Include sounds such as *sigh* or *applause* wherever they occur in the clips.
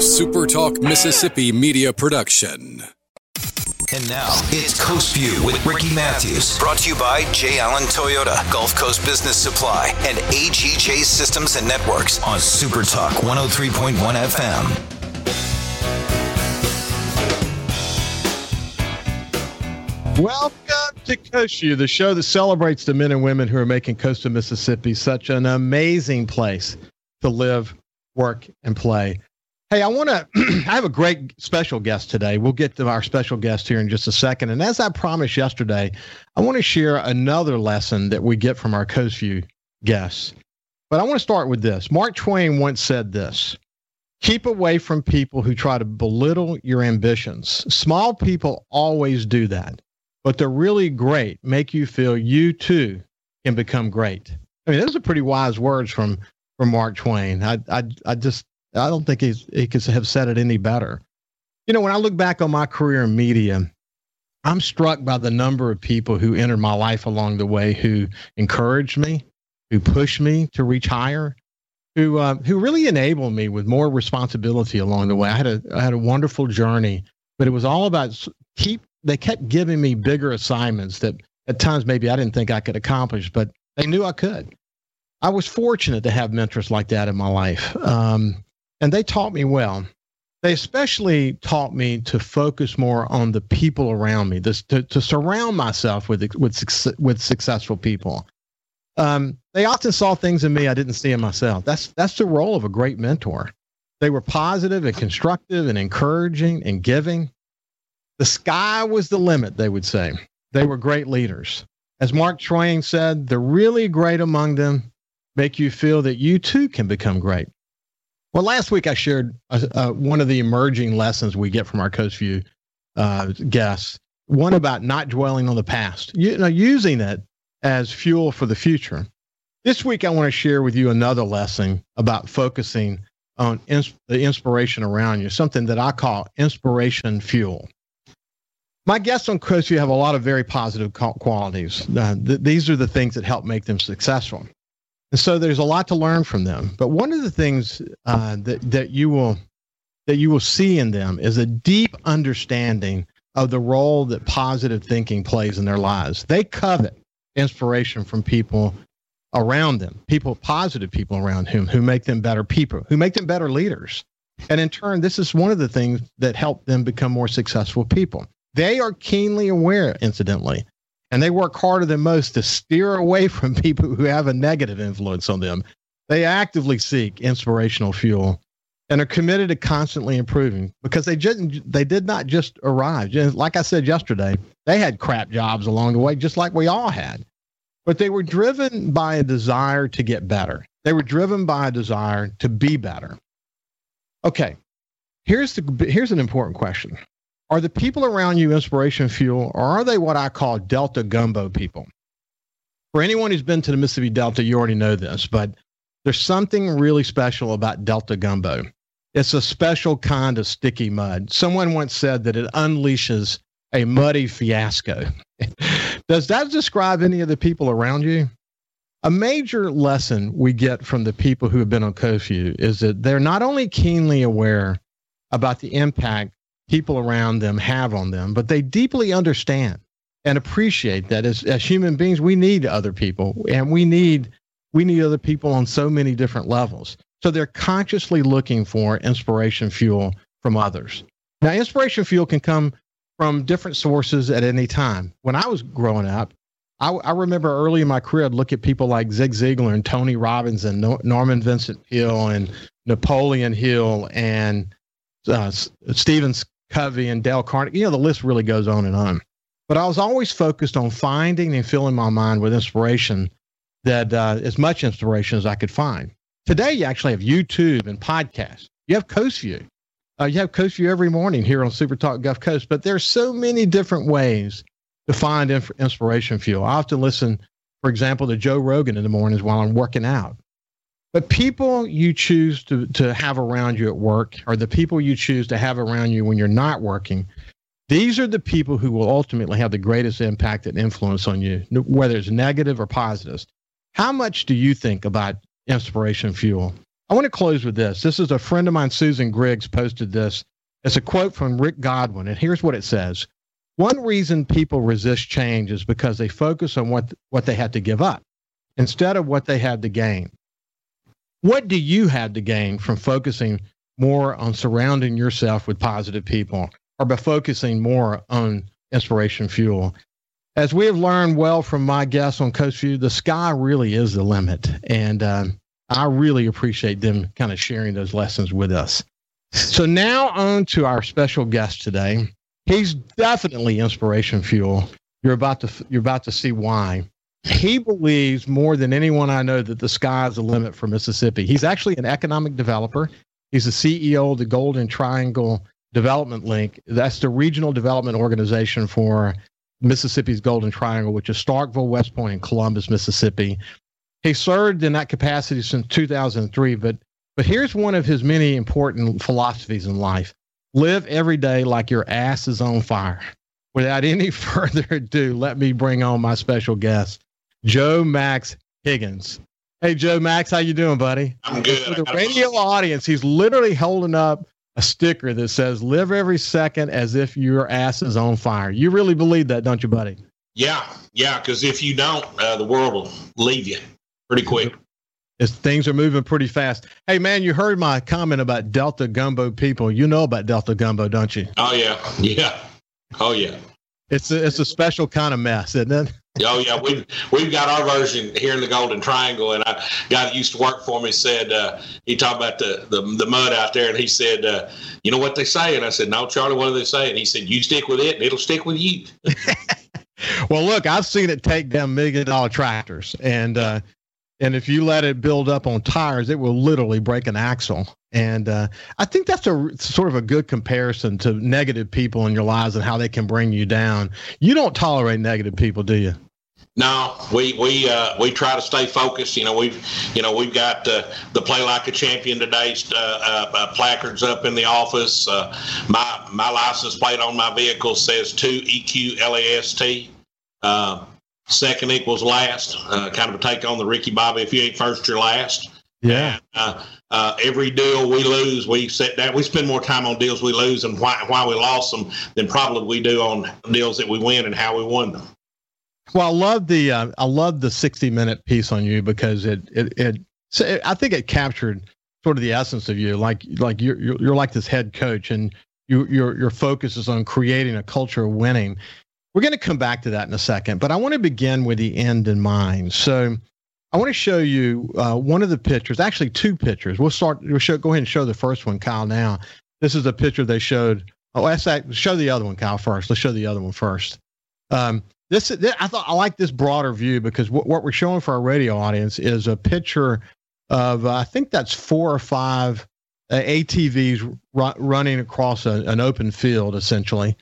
a SuperTalk Mississippi media production. And now it's Coast View with Ricky Matthews. Brought to you by J. Allen Toyota, Gulf Coast Business Supply, and AGJ Systems and Networks on Super Talk 103.1 FM. Welcome to Coast View, the show that celebrates the men and women who are making coastal Mississippi such an amazing place to live, work, and play. Hey, I want *clears throat* to. I have a great special guest today. We'll get to our special guest here in just a second. And as I promised yesterday, I want to share another lesson that we get from our Coast View guests. But I want to start with this. Mark Twain once said this Keep away from people who try to belittle your ambitions. Small people always do that, but the really great make you feel you too can become great. I mean, those are pretty wise words from from Mark Twain. I I, I just I don't think he's, he could have said it any better. You know, when I look back on my career in media, I'm struck by the number of people who entered my life along the way who encouraged me, who pushed me to reach higher, who uh, who really enabled me with more responsibility along the way. I had a I had a wonderful journey, but it was all about keep. They kept giving me bigger assignments that at times maybe I didn't think I could accomplish, but they knew I could. I was fortunate to have mentors like that in my life. Um, and they taught me well. They especially taught me to focus more on the people around me, this, to, to surround myself with, with, with successful people. Um, they often saw things in me I didn't see in myself. That's, that's the role of a great mentor. They were positive and constructive and encouraging and giving. The sky was the limit, they would say. They were great leaders. As Mark Twain said, the really great among them make you feel that you too can become great. Well, last week I shared uh, uh, one of the emerging lessons we get from our Coast View uh, guests. One about not dwelling on the past, you know, using it as fuel for the future. This week I want to share with you another lesson about focusing on ins- the inspiration around you, something that I call inspiration fuel. My guests on Coast View have a lot of very positive qualities. Uh, th- these are the things that help make them successful. And so there's a lot to learn from them. But one of the things uh, that that you will that you will see in them is a deep understanding of the role that positive thinking plays in their lives. They covet inspiration from people around them, people, positive people around whom, who make them better people, who make them better leaders. And in turn, this is one of the things that help them become more successful people. They are keenly aware, incidentally, and they work harder than most to steer away *laughs* from people who have a negative influence on them. They actively seek inspirational fuel and are committed to constantly improving because they just they did not just arrive. Like I said yesterday, they had crap jobs along the way, just like we all had. But they were driven by a desire to get better. They were driven by a desire to be better. Okay, here's the here's an important question. Are the people around you inspiration fuel, or are they what I call Delta gumbo people? For anyone who's been to the Mississippi Delta, you already know this, but there's something really special about Delta gumbo. It's a special kind of sticky mud. Someone once said that it unleashes a muddy fiasco. *laughs* Does that describe any of the people around you? A major lesson we get from the people who have been on Coast is that they're not only keenly aware about the impact people around them have on them, but they deeply understand and appreciate that as, as human beings, we need other people and we need we need other people on so many different levels. So they're consciously looking for inspiration fuel from others. Now, inspiration fuel can come from different sources at any time. When I was growing up, I, I remember early in my career, I'd look at people like Zig Ziglar and Tony Robbins and no, Norman Vincent Peale and Napoleon Hill and uh, Stephen Covey and Dale Carnegie. You know, the list really goes on and on. But I was always focused on finding and filling my mind with inspiration that uh, as much inspiration as I could find. Today, you actually have YouTube and podcasts. You have Coast View. Uh, you have Coast View every morning here on Super Talk Gulf Coast. But there's so many different ways to find inf- inspiration fuel. I often listen, for example, to Joe Rogan in the mornings while I'm working out. But people you choose to, to have around you at work are the people you choose to have around you when you're not working. These are the people who will ultimately have the greatest impact and influence on you, whether it's negative or positive. How much do you think about inspiration fuel? I want to close with this. This is a friend of mine, Susan Griggs, posted this. It's a quote from Rick Godwin, and here's what it says One reason people resist change is because they focus on what, what they had to give up instead of what they had to gain. What do you have to gain from focusing more on surrounding yourself with positive people or by focusing more on inspiration fuel? As we have learned well from my guests on Coast View, the sky really is the limit. And um, I really appreciate them kind of sharing those lessons with us. So now on to our special guest today. He's definitely inspiration fuel. You're about to you're about to see why. He believes more than anyone I know that the sky is the limit for Mississippi. He's actually an economic developer. He's the CEO of the Golden Triangle Development Link. That's the regional development organization for Mississippi's Golden Triangle, which is Starkville, West Point, and Columbus, Mississippi. He served in that capacity since 2003, but but here's one of his many important philosophies in life. Live every day like your ass is on fire. Without any *laughs* further ado, let me bring on my special guest, Joe Max Higgins. Hey Joe Max, how you doing, buddy? I'm good. For the radio audience, he's literally holding up a sticker that says "Live every second as if your ass is on fire." You really believe that, don't you, buddy? Yeah, yeah. Because if you don't, uh, the world will leave you pretty quick. As things are moving pretty fast. Hey, man, you heard my comment about Delta Gumbo people. You know about Delta Gumbo, don't you? Oh yeah, *laughs* yeah. Oh yeah. It's a, it's a special kind of mess, isn't it? Oh yeah, we've we've got our version here in the Golden Triangle, and a guy that used to work for me said uh, he talked about the, the the mud out there, and he said, uh, "You know what they say?" And I said, "No, Charlie, what do they say?" And he said, "You stick with it, and it'll stick with you." *laughs* well, look, I've seen it take down million dollar tractors, and uh, and if you let it build up on tires, it will literally break an axle. And uh, I think that's a sort of a good comparison to negative people in your lives and how they can bring you down. You don't tolerate negative people, do you? No, we we uh, we try to stay focused. You know, we've you know we've got uh, the play like a champion today uh, uh, uh placards up in the office. Uh, my my license plate on my vehicle says two EQ LAST. second equals last. kind of a take on the Ricky Bobby. If you ain't first, you're last. Yeah. And, uh, every deal we lose, we set that we spend more time on deals we lose and why why we lost them than probably we do on deals that we win and how we won them. Well, I love the uh, I love the sixty minute piece on you because it it it, so I think it captured sort of the essence of you. Like like you're you're, you're like this head coach and you your your focus is on creating a culture of winning. We're going to come back to that in a second, but I want to begin with the end in mind. So I want to show you uh, one of the pictures, actually two pictures. We'll start. We'll show. Go ahead and show the first one, Kyle. Now, this is a picture they showed. Oh, that's that. Show the other one, Kyle. First, let's show the other one first. Um, this, this, I thought I like this broader view because what, what we're showing for our radio audience is a picture of uh, I think that's four or five uh, ATVs running across a, an open field essentially,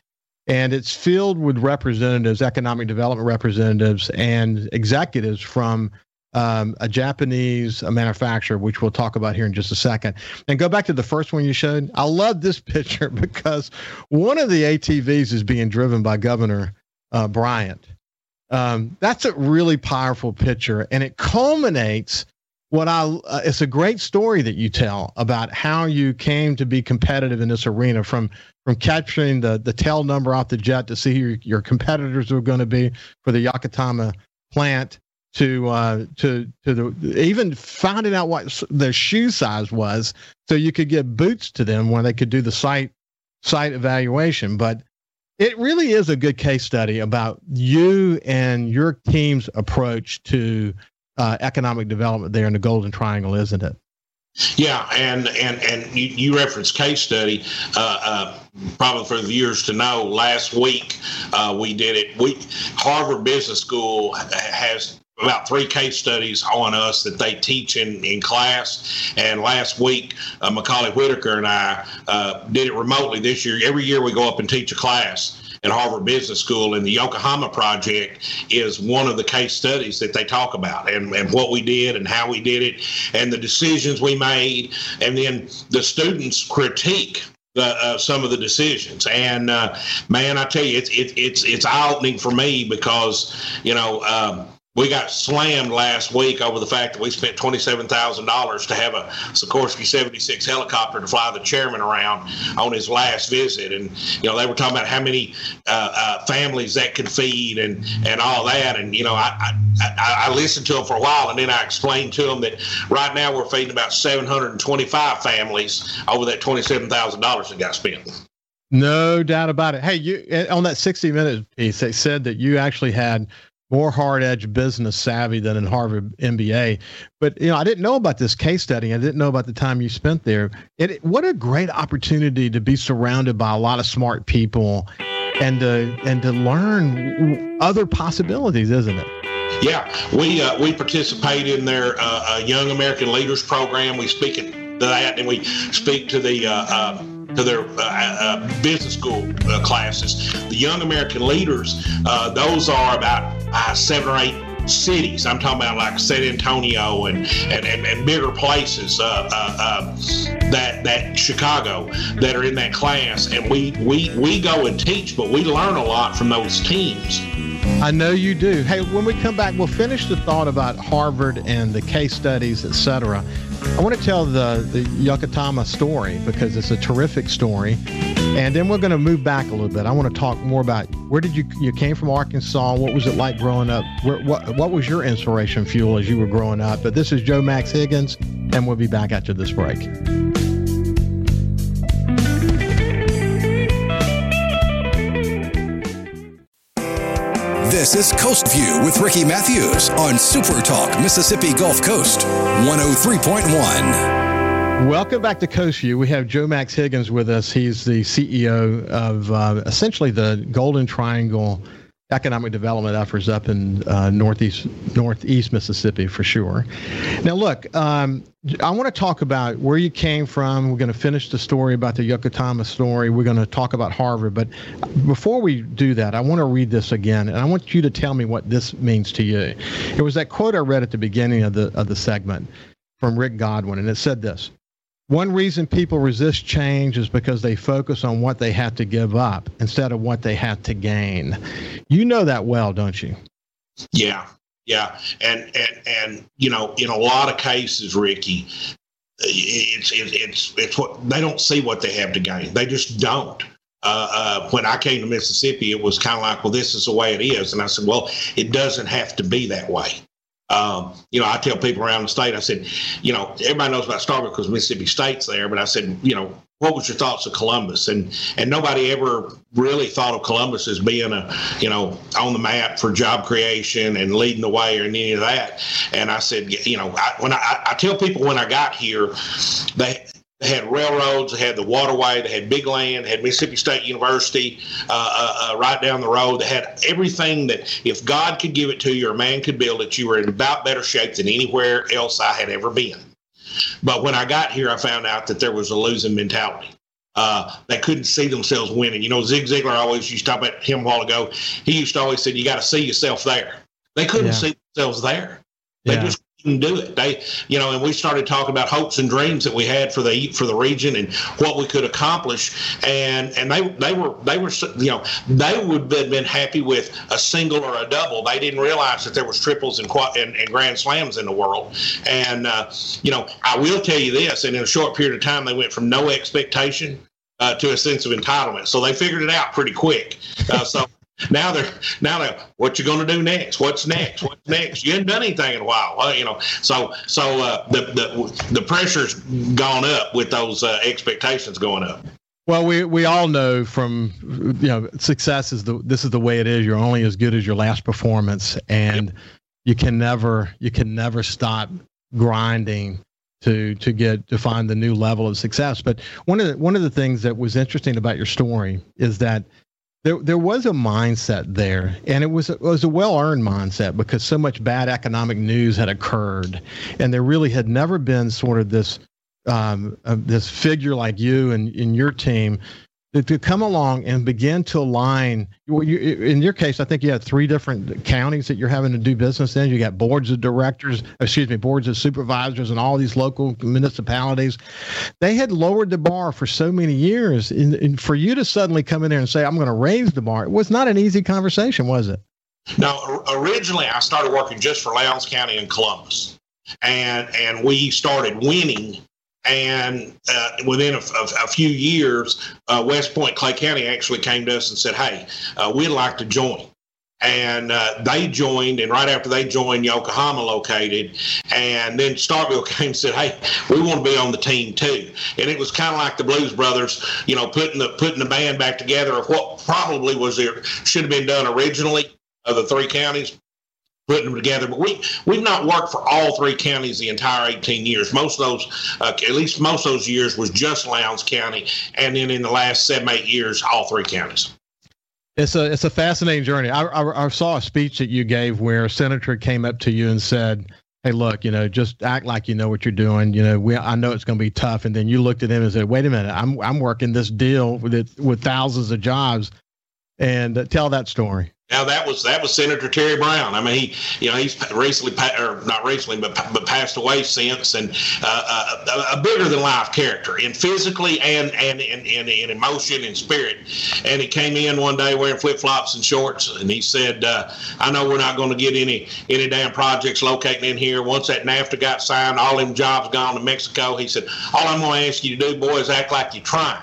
and it's filled with representatives, economic development representatives, and executives from um, a Japanese manufacturer, which we'll talk about here in just a second. And go back to the first one you showed. I love this *laughs* picture because one of the ATVs is being driven by Governor uh, Bryant. Um, that's a really powerful picture, and it culminates what I. Uh, it's a great story that you tell about how you came to be competitive in this arena, from from capturing the the tail number off the jet to see who your, your competitors were going to be for the Yakatama plant to uh, to to the even finding out what their shoe size was, so you could get boots to them when they could do the site site evaluation. But it really is a good case study about you and your team's approach to uh, economic development there in the Golden Triangle, isn't it? Yeah, and and and you, you referenced case study. Uh, uh, probably for the viewers to know, last week uh, we did it. We Harvard Business School has about three case studies on us that they teach in, in class. And last week, uh, Macaulay Whitaker and I uh, did it remotely this year. Every year we go up and teach a class at Harvard Business School, and the Yokohama Project is one of the case studies that they talk about, and, and what we did, and how we did it, and the decisions we made, and then the students critique uh, some of the decisions. And uh, man, I tell you, it's it, it's it's eye opening for me because you know. Um, we got slammed last week over the fact that we spent $27,000 to have a Sikorsky 76 helicopter to fly the chairman around on his last visit. And, you know, they were talking about how many uh, uh, families that could feed and, and all that. And, you know, I, I, I listened to them for a while and then I explained to them that right now we're feeding about 725 families over that $27,000 that got spent. No doubt about it. Hey, you on that 60 minute piece, they said that you actually had more hard edge business savvy than in Harvard MBA. But you know, I didn't know about this case study. I didn't know about the time you spent there. It what a great opportunity to be surrounded by a lot of smart people and to and to learn other possibilities, isn't it? Yeah, we uh, we participate in their uh, uh, Young American Leaders program. We speak at that, and we speak to the uh, uh, to their uh, uh, business school uh, classes. The Young American Leaders, uh, those are about uh, seven or eight cities. I'm talking about like San Antonio and and, and, and bigger places uh, uh, that that Chicago that are in that class, and we we we go and teach, but we learn a lot from those teams. I know you do. Hey, when we come back, we'll finish the thought about Harvard and the case studies, et cetera. I want to tell the, the Yucatama story because it's a terrific story. And then we're going to move back a little bit. I want to talk more about where did you you came from Arkansas? What was it like growing up? Where, what what was your inspiration fuel as you were growing up? But this is Joe Max Higgins, and we'll be back after this break. This is Coast View with Ricky Matthews on Super Talk Mississippi Gulf Coast 103.1. Welcome back to Coast View. We have Joe Max Higgins with us. He's the CEO of uh, essentially the Golden Triangle economic development efforts up in uh, northeast northeast Mississippi for sure. Now, look, um, I want to talk about where you came from. We're going to finish the story about the Yucatama story. We're going to talk about Harvard, but before we do that, I want to read this again, and I want you to tell me what this means to you. It was that quote I read at the beginning of the of the segment from Rick Godwin, and it said this. One reason people resist change is because they focus on what they have to give up instead of what they have to gain. You know that well, don't you? Yeah, yeah, and and and you know, in a lot of cases, Ricky, it's it's it's, it's what they don't see what they have to gain. They just don't. Uh, uh, when I came to Mississippi, it was kind of like, well, this is the way it is, and I said, well, it doesn't have to be that way. Um, you know, I tell people around the state, I said, you know, everybody knows about Starkville because Mississippi State's there, but I said, you know, what was your thoughts of Columbus? And and nobody ever really thought of Columbus as being a, you know, on the map for job creation and leading the way or any of that. And I said, you know, I, when I, I tell people when I got here, they they had railroads, they had the waterway, they had big land, they had Mississippi State University uh, uh, uh, right down the road. They had everything that if God could give it to you or man could build it, you were in about better shape than anywhere else I had ever been. But when I got here, I found out that there was a losing mentality. Uh, they couldn't see themselves winning. You know, Zig Ziglar always used to talk about him a while ago. He used to always say, "You got to see yourself there." They couldn't yeah. see themselves there. They yeah. just couldn't do it. They, you know, and we started talking about hopes and dreams that we had for the for the region and what we could accomplish. And and they they were they were you know they would have been happy with a single or a double. They didn't realize that there was triples and and, and grand slams in the world. And uh, you know, I will tell you this. And in a short period of time, they went from no expectation uh, to a sense of entitlement. So they figured it out pretty quick. Uh, so now they're now they're what you going to do next? What's next? What's next? You haven't done anything in a while, well, you know. So so uh, the the the pressure's gone up with those uh, expectations going up. Well, we we all know from you know success is the this is the way it is. You're only as good as your last performance, and yep. you can never you can never stop grinding to to get to find the new level of success. But one of the one of the things that was interesting about your story is that there there was a mindset there, and it was it was a well earned mindset because so much bad economic news had occurred, and there really had never been sort of this um, uh, this figure like you and in your team to come along and begin to align. You, in your case, I think you had three different counties that you're having to do business in. You got boards of directors, excuse me, boards of supervisors, and all these local municipalities. They had lowered the bar for so many years, and, and for you to suddenly come in there and say, "I'm going to raise the bar," it was not an easy conversation, was it? Now, originally, I started working just for Lowndes County in Columbus, and and we started winning. And uh, within a, a, a, few years, uh, West Point Clay County actually came to us and said, "Hey, uh, we'd like to join." and uh, they joined. And right after they joined, Yokohama located, and then Starkville *laughs* came and said, "Hey, we want to be on the team too." And it was kind of like the Blues Brothers, you know, putting the putting the band back together of what probably was there should have been done originally of the three counties. Putting them together, but we we've not worked for all three counties the entire 18 years. Most of those, uh, at least most of those years, was just Lowndes County, and then in the last seven eight years, all three counties. It's a it's a fascinating journey. I, I, I saw a speech that you gave where a senator came up to you and said, "Hey, look, you know, just act like you know what you're doing. You know, we I know it's going to be tough." And then you looked at him and said, "Wait a minute, I'm I'm working this deal with it, with thousands of jobs." And uh, tell that story. Now that was that was Senator Terry Brown. I mean, he you know he's recently or not recently, but but passed away since, and uh, a, a, bigger than life character in physically and and in, in, in emotion and spirit. And he came in one day wearing flip flops and shorts, and he said, uh, "I know we're not going to get any any damn projects locating in here. Once that NAFTA got signed, all them jobs gone to Mexico." He said, "All I'm going to ask you to do, boys, act like you're trying."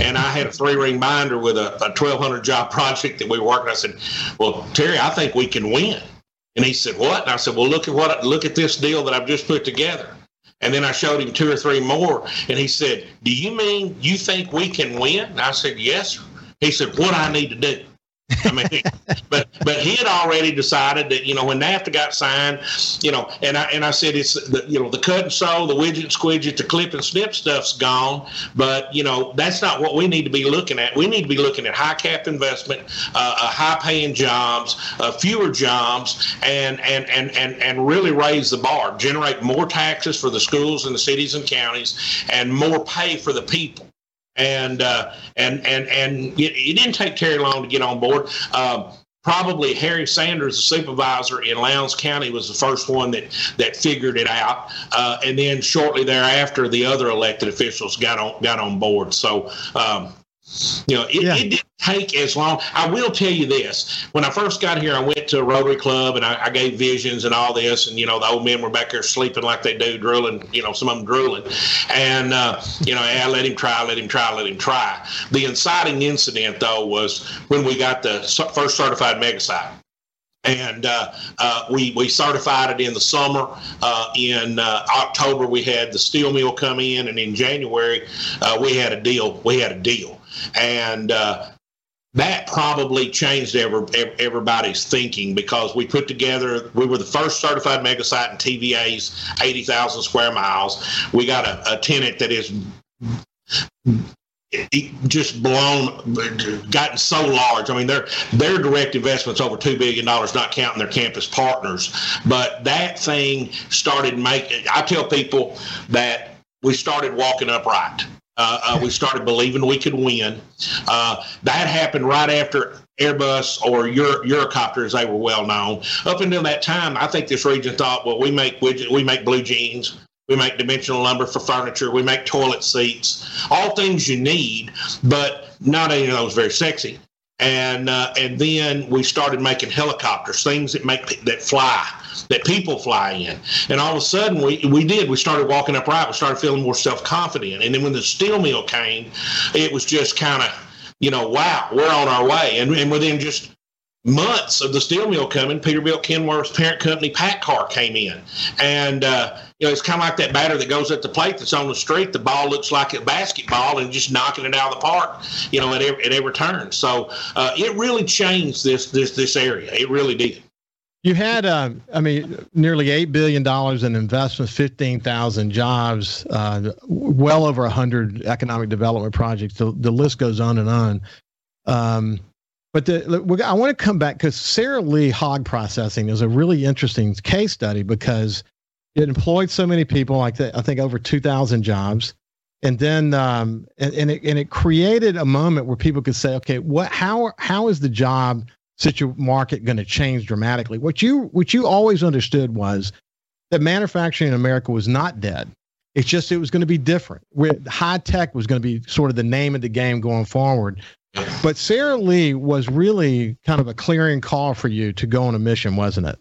And I had a three ring binder with a, a 1200 job project that we were working. I said, "Well, Terry, I think we can win." And he said, "What?" And I said, "Well, look at what look at this deal that I've just put together." And then I showed him two or three more, and he said, "Do you mean you think we can win?" And I said, "Yes." He said, "What I need to do?" I mean, but but he had already decided that you know when NAFTA got signed, you know, and I and I said it's the you know the cut and sew, the widget and squidget, the clip and snip stuff's gone, but you know that's not what we need to be looking at. We need to be looking at high cap investment, uh, high paying jobs, uh, fewer jobs, and and and and and really raise the bar, generate more taxes for the schools and the cities and counties, and more pay for the people and uh, and and and it, it, didn't take Terry long to get on board. Uh, probably Harry Sanders, the supervisor in Lowndes County, was the first one that that figured it out, uh, and then shortly thereafter, the other elected officials got on got on board. So. Um, you know, it, yeah. it, didn't take as long. I will tell you this: when I first got here, I went to a Rotary Club and I, I, gave visions and all this, and you know, the old men were back there sleeping like they do, drooling. You know, some of them drooling, and uh, you know, I let him try, let him try, let him try. The inciting incident, though, was when we got the first certified mega site and uh, uh, we we certified it in the summer. Uh, in uh, October, we had the steel mill come in, and in January, uh, we had a deal. We had a deal, and uh, that probably changed every, everybody's thinking because we put together. We were the first certified mega site in TVA's eighty thousand square miles. We got a, a tenant that is just blown, gotten so large. I mean, their their direct investments over two billion dollars, not counting their campus partners. But that thing started making. I tell people that we started walking upright. Uh, uh, we started believing we could win. Uh, that happened right after Airbus or Euro, Eurocopter, as they were well known. Up until that time, I think this region thought, well, we make widget, we make blue jeans, we make dimensional lumber for furniture. We make toilet seats, all things you need, but not any of those very sexy. And uh, and then we started making helicopters, things that make that fly, that people fly in. And all of a sudden, we we did. We started walking upright. We started feeling more self confident. And then when the steel mill came, it was just kind of you know, wow, we're on our way. And, and within just months of the steel mill coming, Peterbilt Kenworth's parent company, PACCAR, came in. And, uh, you know, it's kind of like that batter that goes at the plate that's on the street. The ball looks like a basketball and just knocking it out of the park, you know, at every, at every turn. So uh, it really changed this, this, this area. It really did. You had, uh, I mean, nearly $8 billion in investments, 15,000 jobs, uh, well over 100 economic development projects. The, the list goes on and on. Um, but the, I want to come back because Sara Lee Hog Processing is a really interesting case study because it employed so many people, like the, I think over 2,000 jobs. And then, um, and, and, it, and it created a moment where people could say, okay, what, how, how is the job situ- market going to change dramatically? What you, what you always understood was that manufacturing in America was not dead. It's just it was going to be different. high tech was going to be sort of the name of the game going forward. But Sara Lee was really kind of a clearing call for you to go on a mission, wasn't it?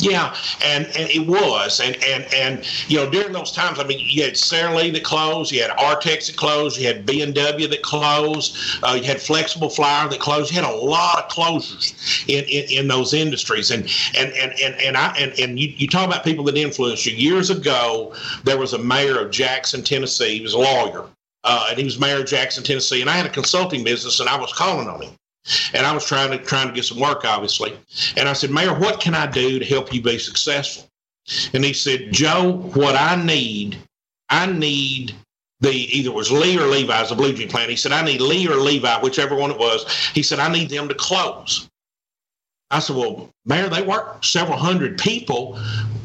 Yeah, and, and it was, and and and you know during those times, I mean, you had Sara Lee that closed, you had Artex that closed, you had B and W that closed, uh, you had Flexible Flyer that closed. You had a lot of closures in, in, in those industries, and and and and and I and, and you, you talk about people that influenced you. Years ago, there was a mayor of Jackson, Tennessee. He was a lawyer, uh, and he was mayor of Jackson, Tennessee. And I had a consulting business, and I was calling on him and I was trying to trying to get some work, obviously. And I said, Mayor, what can I do to help you be successful? And he said, Joe, what I need, I need the either it was Lee or Levi's a blue jean plant. He said, I need Lee or Levi, whichever one it was. He said, I need them to close. I said, Well, Mayor, they work several hundred people.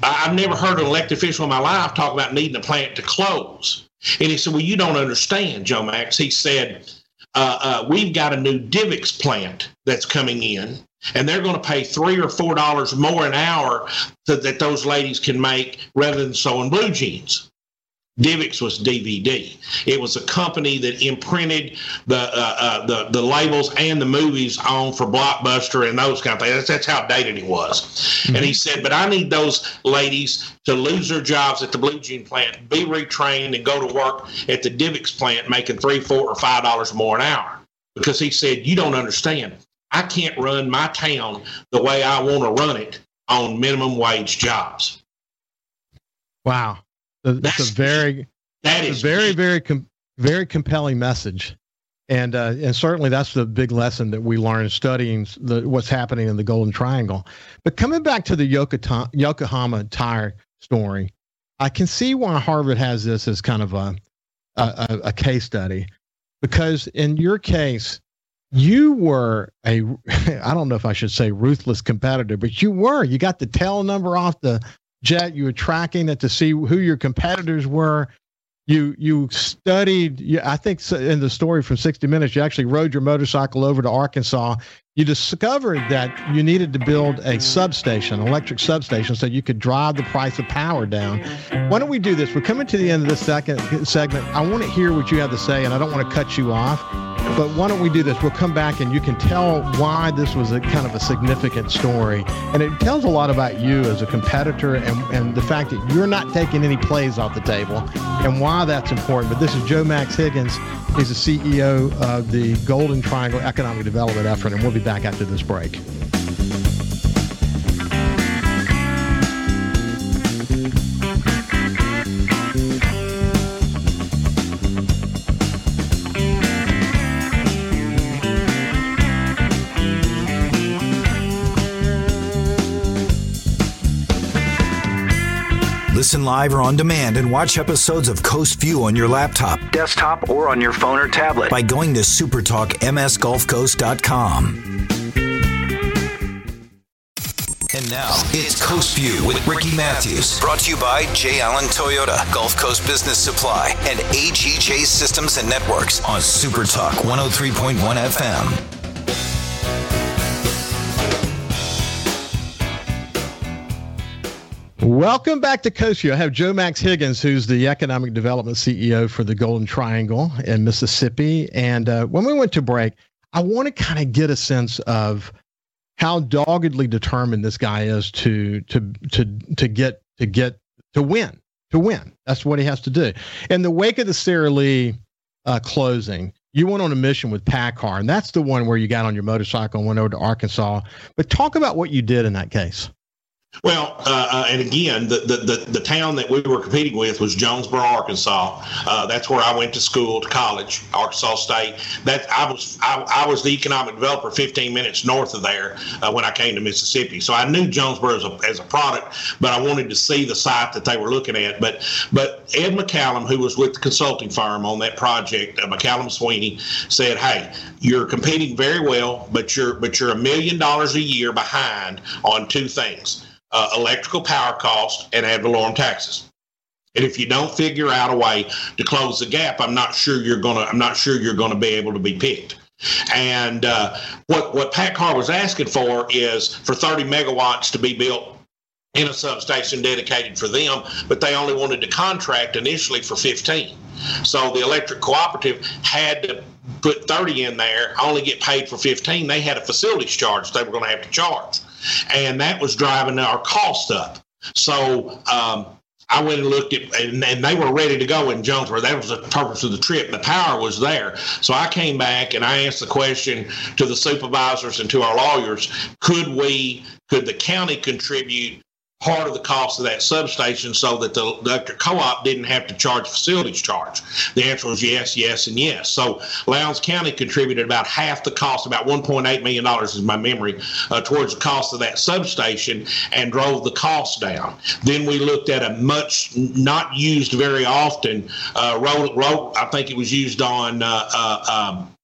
I've never heard an elected official in my life talk about needing a plant to close. And he said, Well, you don't understand, Joe Max. He said, uh, uh, we've got a new Divix plant that's coming in, and they're going to pay three or four dollars more an hour that those ladies can make rather than sewing blue jeans. Divix was DVD. It was a company that imprinted the uh, uh, the the labels and the movies on for Blockbuster and those kind of things. That's, that's how dated he was. Mm-hmm. And he said, "But I need those ladies to lose their jobs at the blue jean plant, be retrained, and go to work at the Divix plant, making three, four, or five dollars more an hour." Because he said, "You don't understand. I can't run my town the way I want to run it on minimum wage jobs." Wow. That's, that's a very that is a very very com- very compelling message, and uh, and certainly that's the big lesson that we learned studying the, what's happening in the Golden Triangle. But coming back to the Yokohama, Yokohama tire story, I can see why Harvard has this as kind of a, a, a case study, because in your case, you were a *laughs* I don't know if I should say ruthless competitor, but you were. You got the tail number off the jet. You were tracking it to see who your competitors were. You you studied. I think in the story from 60 Minutes, you actually rode your motorcycle over to Arkansas. You discovered that you needed to build a substation, electric substation, so you could drive the price of power down. Why don't we do this? We're coming to the end of this second segment. I want to hear what you have to say, and I don't want to cut you off. But why don't we do this? We'll come back and you can tell why this was a kind of a significant story. And it tells a lot about you as a competitor and, and the fact that you're not taking any plays off the table and why that's important. But this is Joe Max Higgins. He's the CEO of the Golden Triangle Economic Development Effort, and we'll be back after this break. Listen live or on demand and watch episodes of Coast View on your laptop, desktop, or on your phone or tablet by going to supertalkmsgulfcoast.com. And now it's Coast View with Ricky Matthews, brought to you by J. Allen Toyota, Gulf Coast Business Supply, and AGJ Systems and Networks on Supertalk 103.1 FM. Welcome back to View. I have Joe Max Higgins, who's the Economic Development CEO for the Golden Triangle in Mississippi. And uh, when we went to break, I want to kind of get a sense of how doggedly determined this guy is to to to to get to get to win to win. That's what he has to do. In the wake of the Sara Lee uh, closing, you went on a mission with PACCAR, and that's the one where you got on your motorcycle and went over to Arkansas. But talk about what you did in that case. Well, uh, uh, and again, the, the, the, town that we were competing with was Jonesboro, Arkansas. Uh, that's where I went to school, to college, Arkansas State. That I was I, I was the economic developer 15 minutes north of there uh, when I came to Mississippi. So I knew Jonesboro as a, as a product, but I wanted to see the site that they were looking at. But but Ed McCallum, who was with the consulting firm on that project, uh, McCallum Sweeney, said, "Hey, you're competing very well, but you're but you're a million dollars a year behind on two things." Uh, electrical power cost and ad valorem taxes. And if you don't figure out a way to close the gap, I'm not sure you're gonna. I'm not sure you're gonna be able to be picked. And uh, what what PACCAR was asking for is for 30 megawatts to be built in a substation dedicated for them, but they only wanted to contract initially for 15. So the electric cooperative had to put 30 in there, only get paid for 15. They had a facilities charge they were going to have to charge. And that was driving our cost up. So um, I went and looked at, and, and, they were ready to go in Jonesboro. That was the purpose of the trip. The power was there. So I came back and I asked the question to the supervisors and to our lawyers could we, could the county contribute part of the cost of that substation so that the electric co-op didn't have to charge facilities charge? The answer was yes, yes, and yes. So Lowndes County contributed about half the cost, about $1.8 million is my memory, uh, towards the cost of that substation and drove the cost down. Then we looked at a much not used very often uh, road, road I think it was used on uh, uh um,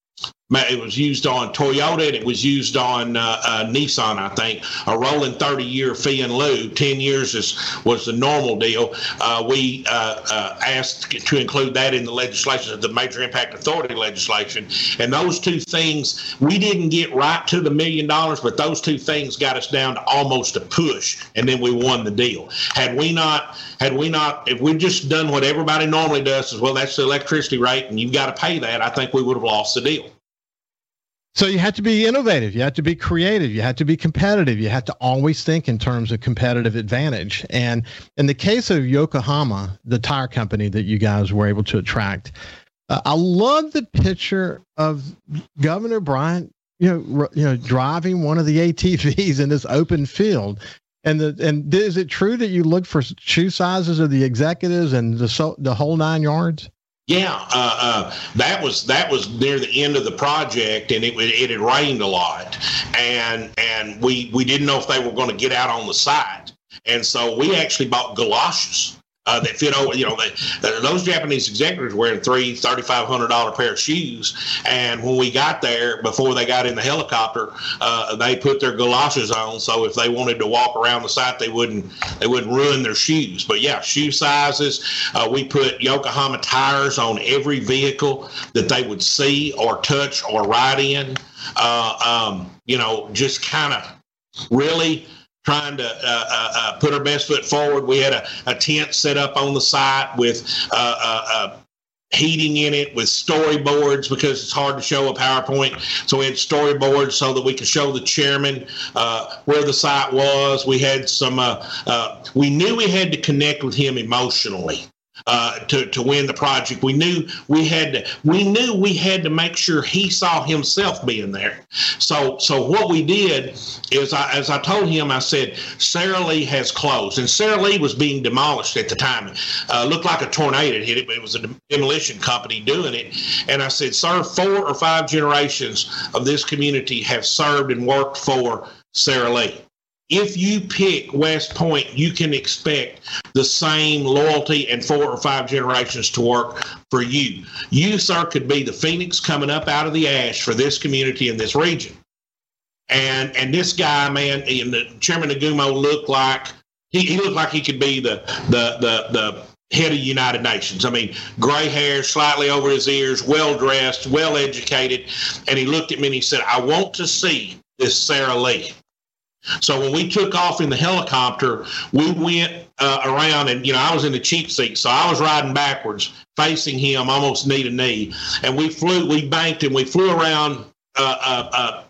it was used on Toyota and it was used on uh, uh, Nissan, I think. A rolling 30 year fee in lieu, 10 years is, was the normal deal. Uh, we uh, uh, asked to include that in the legislation, the major impact authority legislation. And those two things, we didn't get right to the million dollars, but those two things got us down to almost a push, and then we won the deal. Had we not, had we not, if we'd just done what everybody normally does, as well, that's the electricity rate, and you've got to pay that, I think we would have lost the deal. So you had to be innovative. You had to be creative. You had to be competitive. You had to always think in terms of competitive advantage. And in the case of Yokohama, the tire company that you guys were able to attract, uh, I love the picture of Governor Bryant, you know, r- you know, driving one of the ATVs in this open field. And the and is it true that you looked for shoe sizes of the executives and the so, the whole nine yards? Yeah, uh, uh, that was that was near the end of the project, and it it had rained a lot, and and we we didn't know if they were going to get out on the site, and so we actually bought galoshes uh, that fit over. You know, they, those Japanese executives wearing three thirty five hundred dollar pair of shoes, and when we got there, before they got in the helicopter, uh, they put their galoshes on, so if they wanted to walk around the site, they wouldn't they wouldn't ruin their shoes. But yeah, shoe sizes. Uh, we put Yokohama tires on every vehicle that they would see or touch or ride in. Uh, um, you know, just kind of really trying to uh, uh, uh, put our best foot forward. We had a, a tent set up on the site with uh, uh, uh, heating in it with storyboards because it's hard to show a PowerPoint. So we had storyboards so that we could show the chairman where the site was. We had some, we knew we had to connect with him emotionally uh, to to win the project. We knew we had to we knew we had to make sure he saw himself being there. So so what we did is I, as I told him, I said Sara Lee has closed, and Sara Lee was being demolished at the time. Uh, looked like a tornado hit it, but it was a demolition company doing it. And I said, sir, four or five generations of this community have served and worked for Sara Lee if you pick West Point, you can expect the same loyalty and four or five generations to work for you. You, sir, could be the phoenix coming up out of the ash for this community in this region. And and this guy, man, and Chairman Nagumo looked like he, he looked like he could be the the the the head of United Nations. I mean, gray hair, slightly over his ears, well dressed, well educated. And he looked at me and he said, I want to see this Sara Lee. So when we took off in the helicopter, we went uh, around, and you know I was in the cheap seat, so I was riding backwards, facing him, almost knee to knee, and we flew, we banked, and we flew around uh, uh,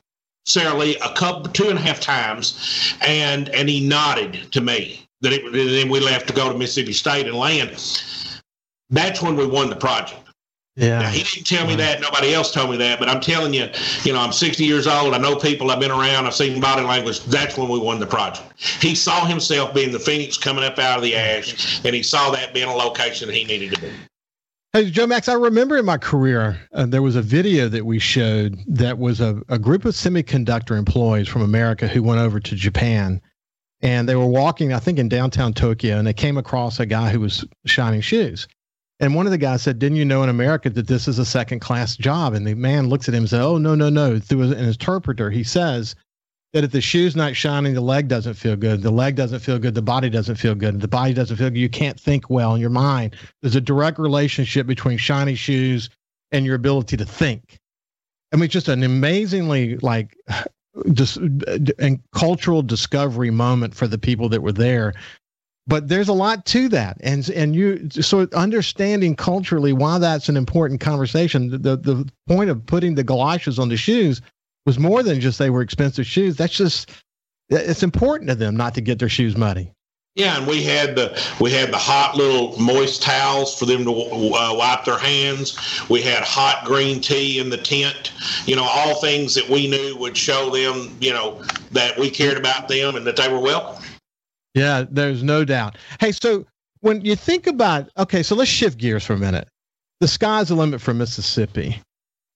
uh, Lee a couple, two and a half times, and and he nodded to me that it. Then we left to go to Mississippi State and land. That's when we won the project. Yeah. Now, he didn't tell me that. Nobody else told me that. But I'm telling you, you know, I'm 60 years old. I know people. I've been around. I've seen body language. That's when we won the project. He saw himself being the phoenix coming up out of the ash, and he saw that being a location that he needed to be. Hey, Joe Max, I remember in my career, uh, there was a video that we showed that was a, a group of semiconductor employees from America who went over to Japan. And they were walking, I think, in downtown Tokyo, and they came across a guy who was shining shoes. And one of the guys said, Didn't you know in America that this is a second class job? And the man looks at him and says, Oh, no, no, no. Through an interpreter, he says that if the shoe's not shining, the leg doesn't feel good. The leg doesn't feel good. The body doesn't feel good. The body doesn't feel good. You can't think well in your mind. There's a direct relationship between shiny shoes and your ability to think. I mean, just an amazingly like *sighs* just and cultural discovery moment for the people that were there but there's a lot to that and and you so understanding culturally why that's an important conversation the the point of putting the galoshes on the shoes was more than just they were expensive shoes that's just it's important to them not to get their shoes muddy yeah, and we had the we had the hot little moist towels for them to uh, wipe their hands. We had hot green tea in the tent. You know, all things that we knew would show them, you know, that we cared about them and that they were welcome. Yeah, there's no doubt. Hey, so when you think about okay, so let's shift gears for a minute. The sky's the limit for Mississippi.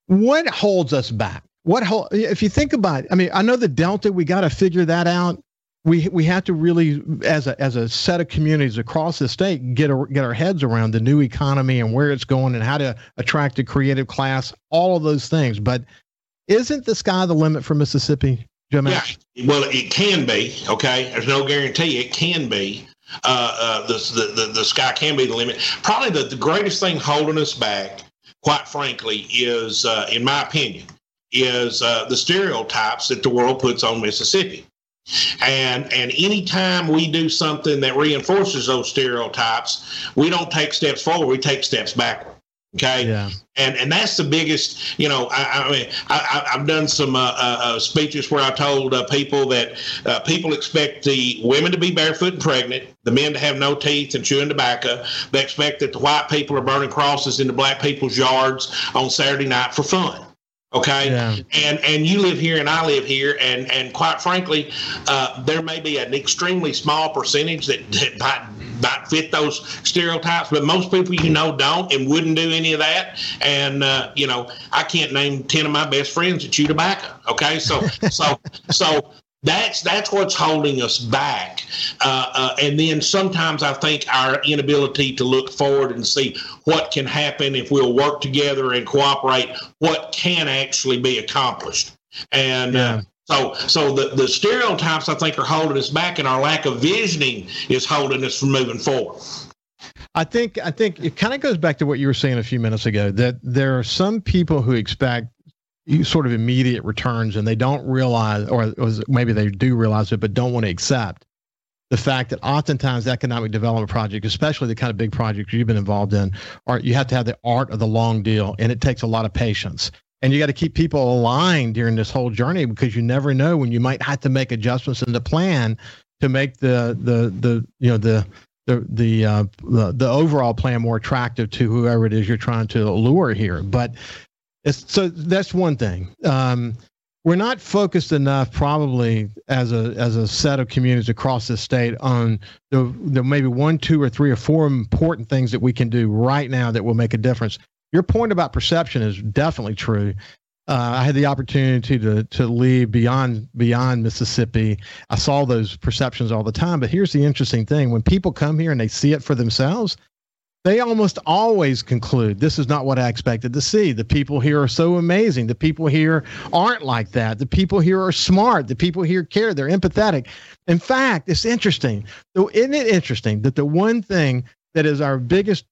What holds us back? What hold, if you think about? I mean, I know the Delta. We got to figure that out we we have to really as a as a set of communities across the state get a, get our heads around the new economy and where it's going and how to attract a creative class all of those things but isn't the sky the limit for Mississippi Jim yeah. Well it can be okay? There's no guarantee. It can be uh, uh, the, the, the, sky can be the limit. Probably the, the greatest thing holding us back quite frankly is uh, in my opinion is uh, the stereotypes that the world puts on Mississippi. And and anytime we do something that reinforces those stereotypes, we don't take steps forward, we take steps backward. Okay. Yeah. And and that's the biggest. You know, I, I mean, I, have done some uh, uh, uh, speeches where I told uh, people that uh, people expect the women to be barefoot and pregnant, the men to have no teeth and chewing tobacco. They expect that the white people are burning crosses in the black people's yards on Saturday night for fun. Okay, yeah. and and you live here and I live here, and and quite frankly, uh, there may be an extremely small percentage that, that might might fit those stereotypes, but most people you know don't and wouldn't do any of that. And uh, you know, I can't name ten of my best friends that chew tobacco. Okay, so *laughs* so so that's that's what's holding us back. Uh, uh, and then sometimes I think our inability to look forward and see what can happen if we'll work together and cooperate, what can actually be accomplished. And uh, yeah. So, so the, the stereotypes I think are holding us back, and our lack of visioning is holding us from moving forward. I think I think it kind of goes back to what you were saying a few minutes ago that there are some people who expect sort of immediate returns and they don't realize or, maybe they do realize it but don't want to accept the fact that oftentimes economic development projects especially the kind of big projects you've been involved in are you have to have the art of the long deal and it takes a lot of patience and you got to keep people aligned during this whole journey because you never know when you might have to make adjustments in the plan to make the the the you know the the the, uh, the the overall plan more attractive to whoever it is you're trying to lure here. But it's, so that's one thing. Um, we're not focused enough, probably as a as a set of communities across the state, on the, the maybe one, two, or three or four important things that we can do right now that will make a difference. Your point about perception is definitely true. Uh, I had the opportunity to to leave beyond beyond Mississippi. I saw those perceptions all the time. But here's the interesting thing: when people come here and they see it for themselves, they almost always conclude this is not what I expected to see. The people here are so amazing. The people here aren't like that. The people here are smart. The people here care. They're empathetic. In fact, it's interesting. Isn't it interesting that the one thing that is our biggest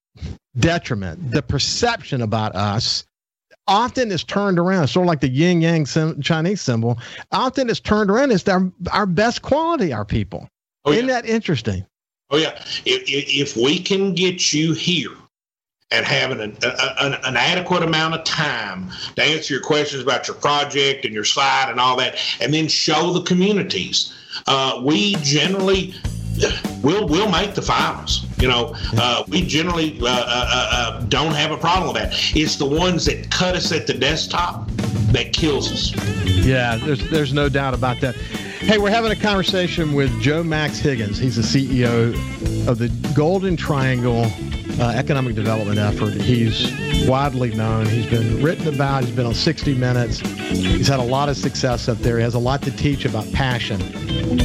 detriment, the perception about us, often is turned around. Sort of like the yin yang sim- Chinese symbol. Often it's turned around. It's our, our best quality, our people. Oh, yeah. Isn't that interesting? Oh yeah, if, if we can get you here and having an, an, an, adequate amount of time to answer your questions about your project and your slide and all that, and then show the communities, uh, we generally we'll we'll make the finals. You know, uh, we generally uh, uh, uh, uh don't have a problem with that. It's the ones that cut us at the desktop that kills us. Yeah, there's there's no doubt about that. Hey, we're having a conversation with Joe Max Higgins. He's the CEO of the Golden Triangle uh, Economic Development Effort. He's widely known. He's been written about. He's been on 60 Minutes. He's had a lot of success up there. He has a lot to teach about passion.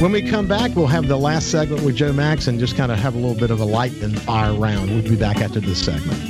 When we come back, we'll have the last segment with Joe Max and just kind of have a little bit of a light and fire round. We'll be back after this segment.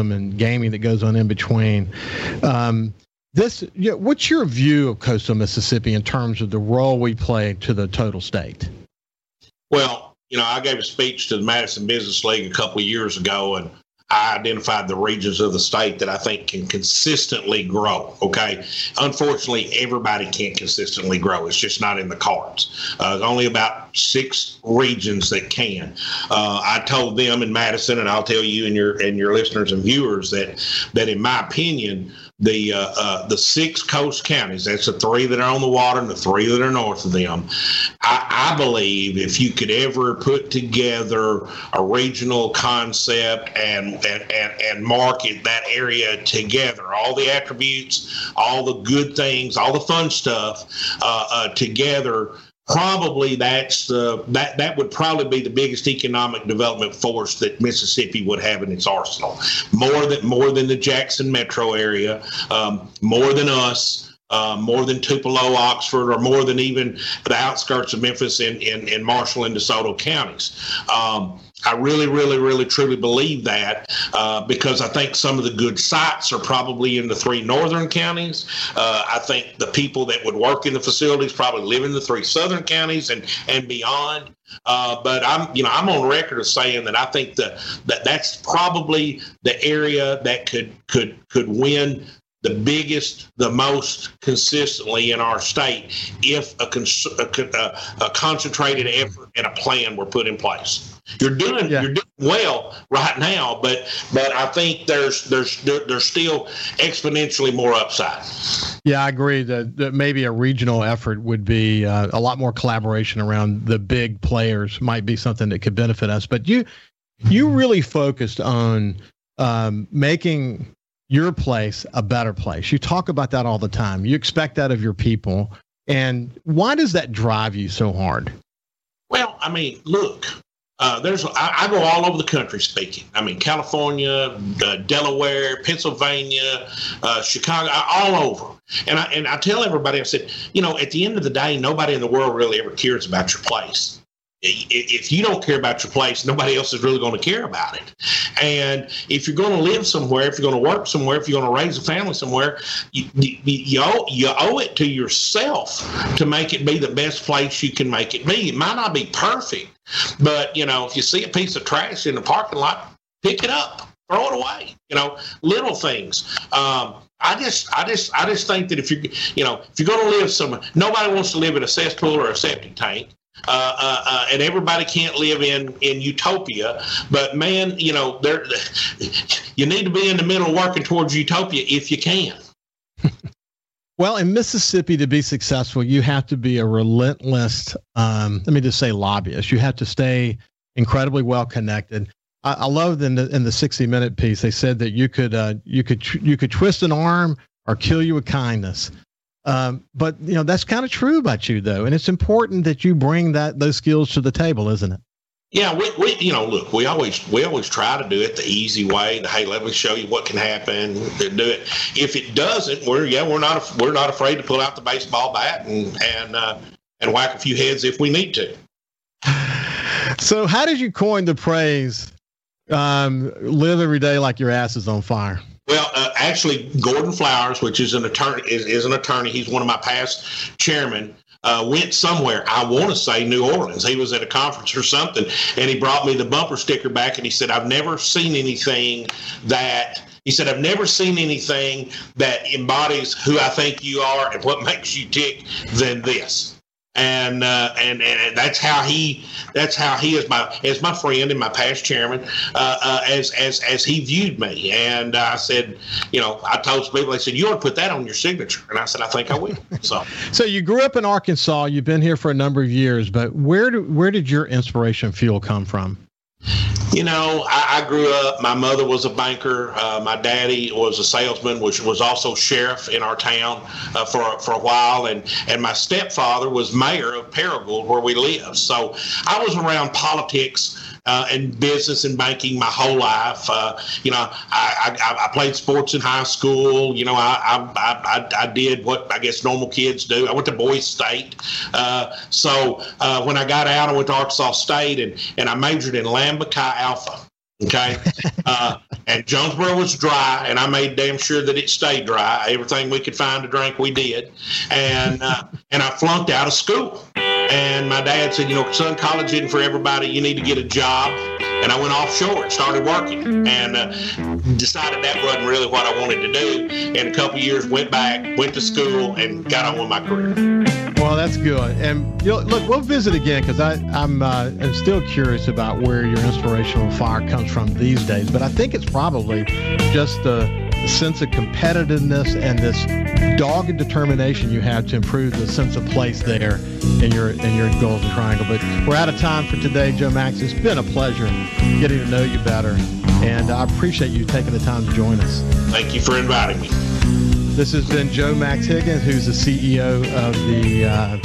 and gaming that goes on in between. Um, this, yeah, what's your view of coastal Mississippi in terms of the role we play to the total state? Well, you know, I gave a speech to the Madison Business League a couple of years ago, and I identified the regions of the state that I think can consistently grow. Okay. Unfortunately, everybody can't consistently grow. It's just not in the cards. Uh, only about six regions that can. Uh, I told them in Madison, and I'll tell you and your and your listeners and viewers that that in my opinion, the uh, uh, the six coast counties. That's the three that are on the water and the three that are north of them. I, I believe if you could ever put together a regional concept and, and and and market that area together, all the attributes, all the good things, all the fun stuff uh, uh together probably that's the that that would probably be the biggest economic development force that Mississippi would have in its arsenal. More than more than the Jackson metro area, um, more than us. Uh, more than Tupelo, Oxford, or more than even the outskirts of Memphis in, in, in Marshall and DeSoto counties. Um, I really, really, really, truly believe that uh, because I think some of the good sites are probably in the three northern counties. Uh, I think the people that would work in the facilities probably live in the three southern counties and and beyond. Uh, but I'm, you know, I'm on record of saying that I think that that that's probably the area that could could could win the biggest, the most consistently in our state if a, cons- a, a, a concentrated effort and a plan were put in place. You're doing yeah. you're doing well right now, but but I think there's there's there's still exponentially more upside. Yeah, I agree that, that maybe a regional effort would be uh, a lot more collaboration around the big players might be something that could benefit us. But you you really focused on um, making your place a better place. You talk about that all the time. You expect that of your people. And why does that drive you so hard? Well, I mean, look, uh, there's I, I, go all over the country speaking. I mean, California, uh, Delaware, Pennsylvania, uh, Chicago, all over. And I and I tell everybody, I said, you know, at the end of the day, nobody in the world really ever cares about your place if you don't care about your place, nobody else is really going to care about it. And if you're going to live somewhere, if you're going to work somewhere, if you're going to raise a family somewhere, you, you, you, owe, you owe it to yourself to make it be the best place you can make it be. It might not be perfect, but you know, if you see a piece of trash in the parking lot, pick it up, throw it away. You know, little things. Um, I just, I just, I just think that if you, you know, if you're going to live somewhere, nobody wants to live in a cesspool or a septic tank. Uh, uh, uh, and everybody can't live in in utopia. But man, you know, there *laughs* you need to be in the middle working towards utopia if you can. *laughs* well, in Mississippi, to be successful, you have to be a relentless. Um, let me just say, lobbyist. You have to stay incredibly well connected. I, I love in the in the sixty minute piece they said that you could uh, you could you could twist an arm or kill you with kindness. Um, but you know that's kind of true about you, though, and it's important that you bring that those skills to the table, isn't it? Yeah, we, we you know look, we always we always try to do it the easy way. The, hey, let me show you what can happen. Do it. If it doesn't, we're yeah we're not we're not afraid to pull out the baseball bat and and uh, and whack a few heads if we need to. So, how did you coin the phrase um, "live every day like your ass is on fire"? Well, uh, actually, Gordon Flowers, which is an attorney, is, is an attorney. He's one of my past chairmen. Uh, went somewhere. I want to say New Orleans. He was at a conference or something, and he brought me the bumper sticker back, and he said, "I've never seen anything that." He said, I've never seen anything that embodies who I think you are and what *laughs* makes you tick than this and uh, and and that's how he that's how he is my as my friend and my past chairman uh, uh, as as as he viewed me. And I said you know I told some people I said you ought to put that on your signature. And I said I think I will. *laughs* So. So you grew up in Arkansas. You've been here for a number of years. But where do, where did your inspiration fuel come from you know, I, I, grew up. My mother was a banker. Uh, my daddy was a salesman, which was also sheriff in our town uh, for for a while, and and my stepfather was mayor of Paragould, where we live. So I was around politics uh, and business and banking my whole life. Uh, you know, I, I, I, played sports in high school. You know, I, I, I, did what I guess normal kids do. I went to Boys State. Uh, so uh, when I got out, I went to Arkansas State and, and I majored in Lambda Chi Alpha. Okay. *laughs* Uh, and Jonesboro was dry, and I made damn sure that it stayed dry. Everything we could find to drink, we did. And, uh, and I flunked out of school. And my dad said, you know, son, college isn't for everybody. You need to get a job. And I went offshore and started working and uh, decided that wasn't really what I wanted to do. And a couple years went back, went to school, and got on with my career. Well, that's good. And you know, look, we'll visit again because I'm uh, I'm still curious about where your inspirational fire comes from these days. But I think it's probably just the, the sense of competitiveness and this dogged determination you have to improve the sense of place there in your in your golden triangle. But we're out of time for today, Joe Max. It's been a pleasure getting to know you better, and I appreciate you taking the time to join us. Thank you for inviting me. This has been Joe Max Higgins, who's the CEO of the uh,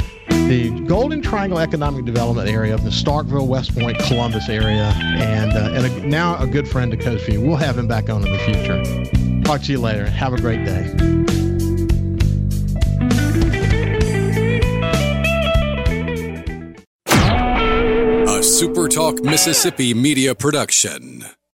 the Golden Triangle Economic Development Area of the Starkville, West Point, Columbus area, and uh, and a, now a good friend to View. We'll have him back on in the future. Talk to you later. Have a great day. A SuperTalk Mississippi media production.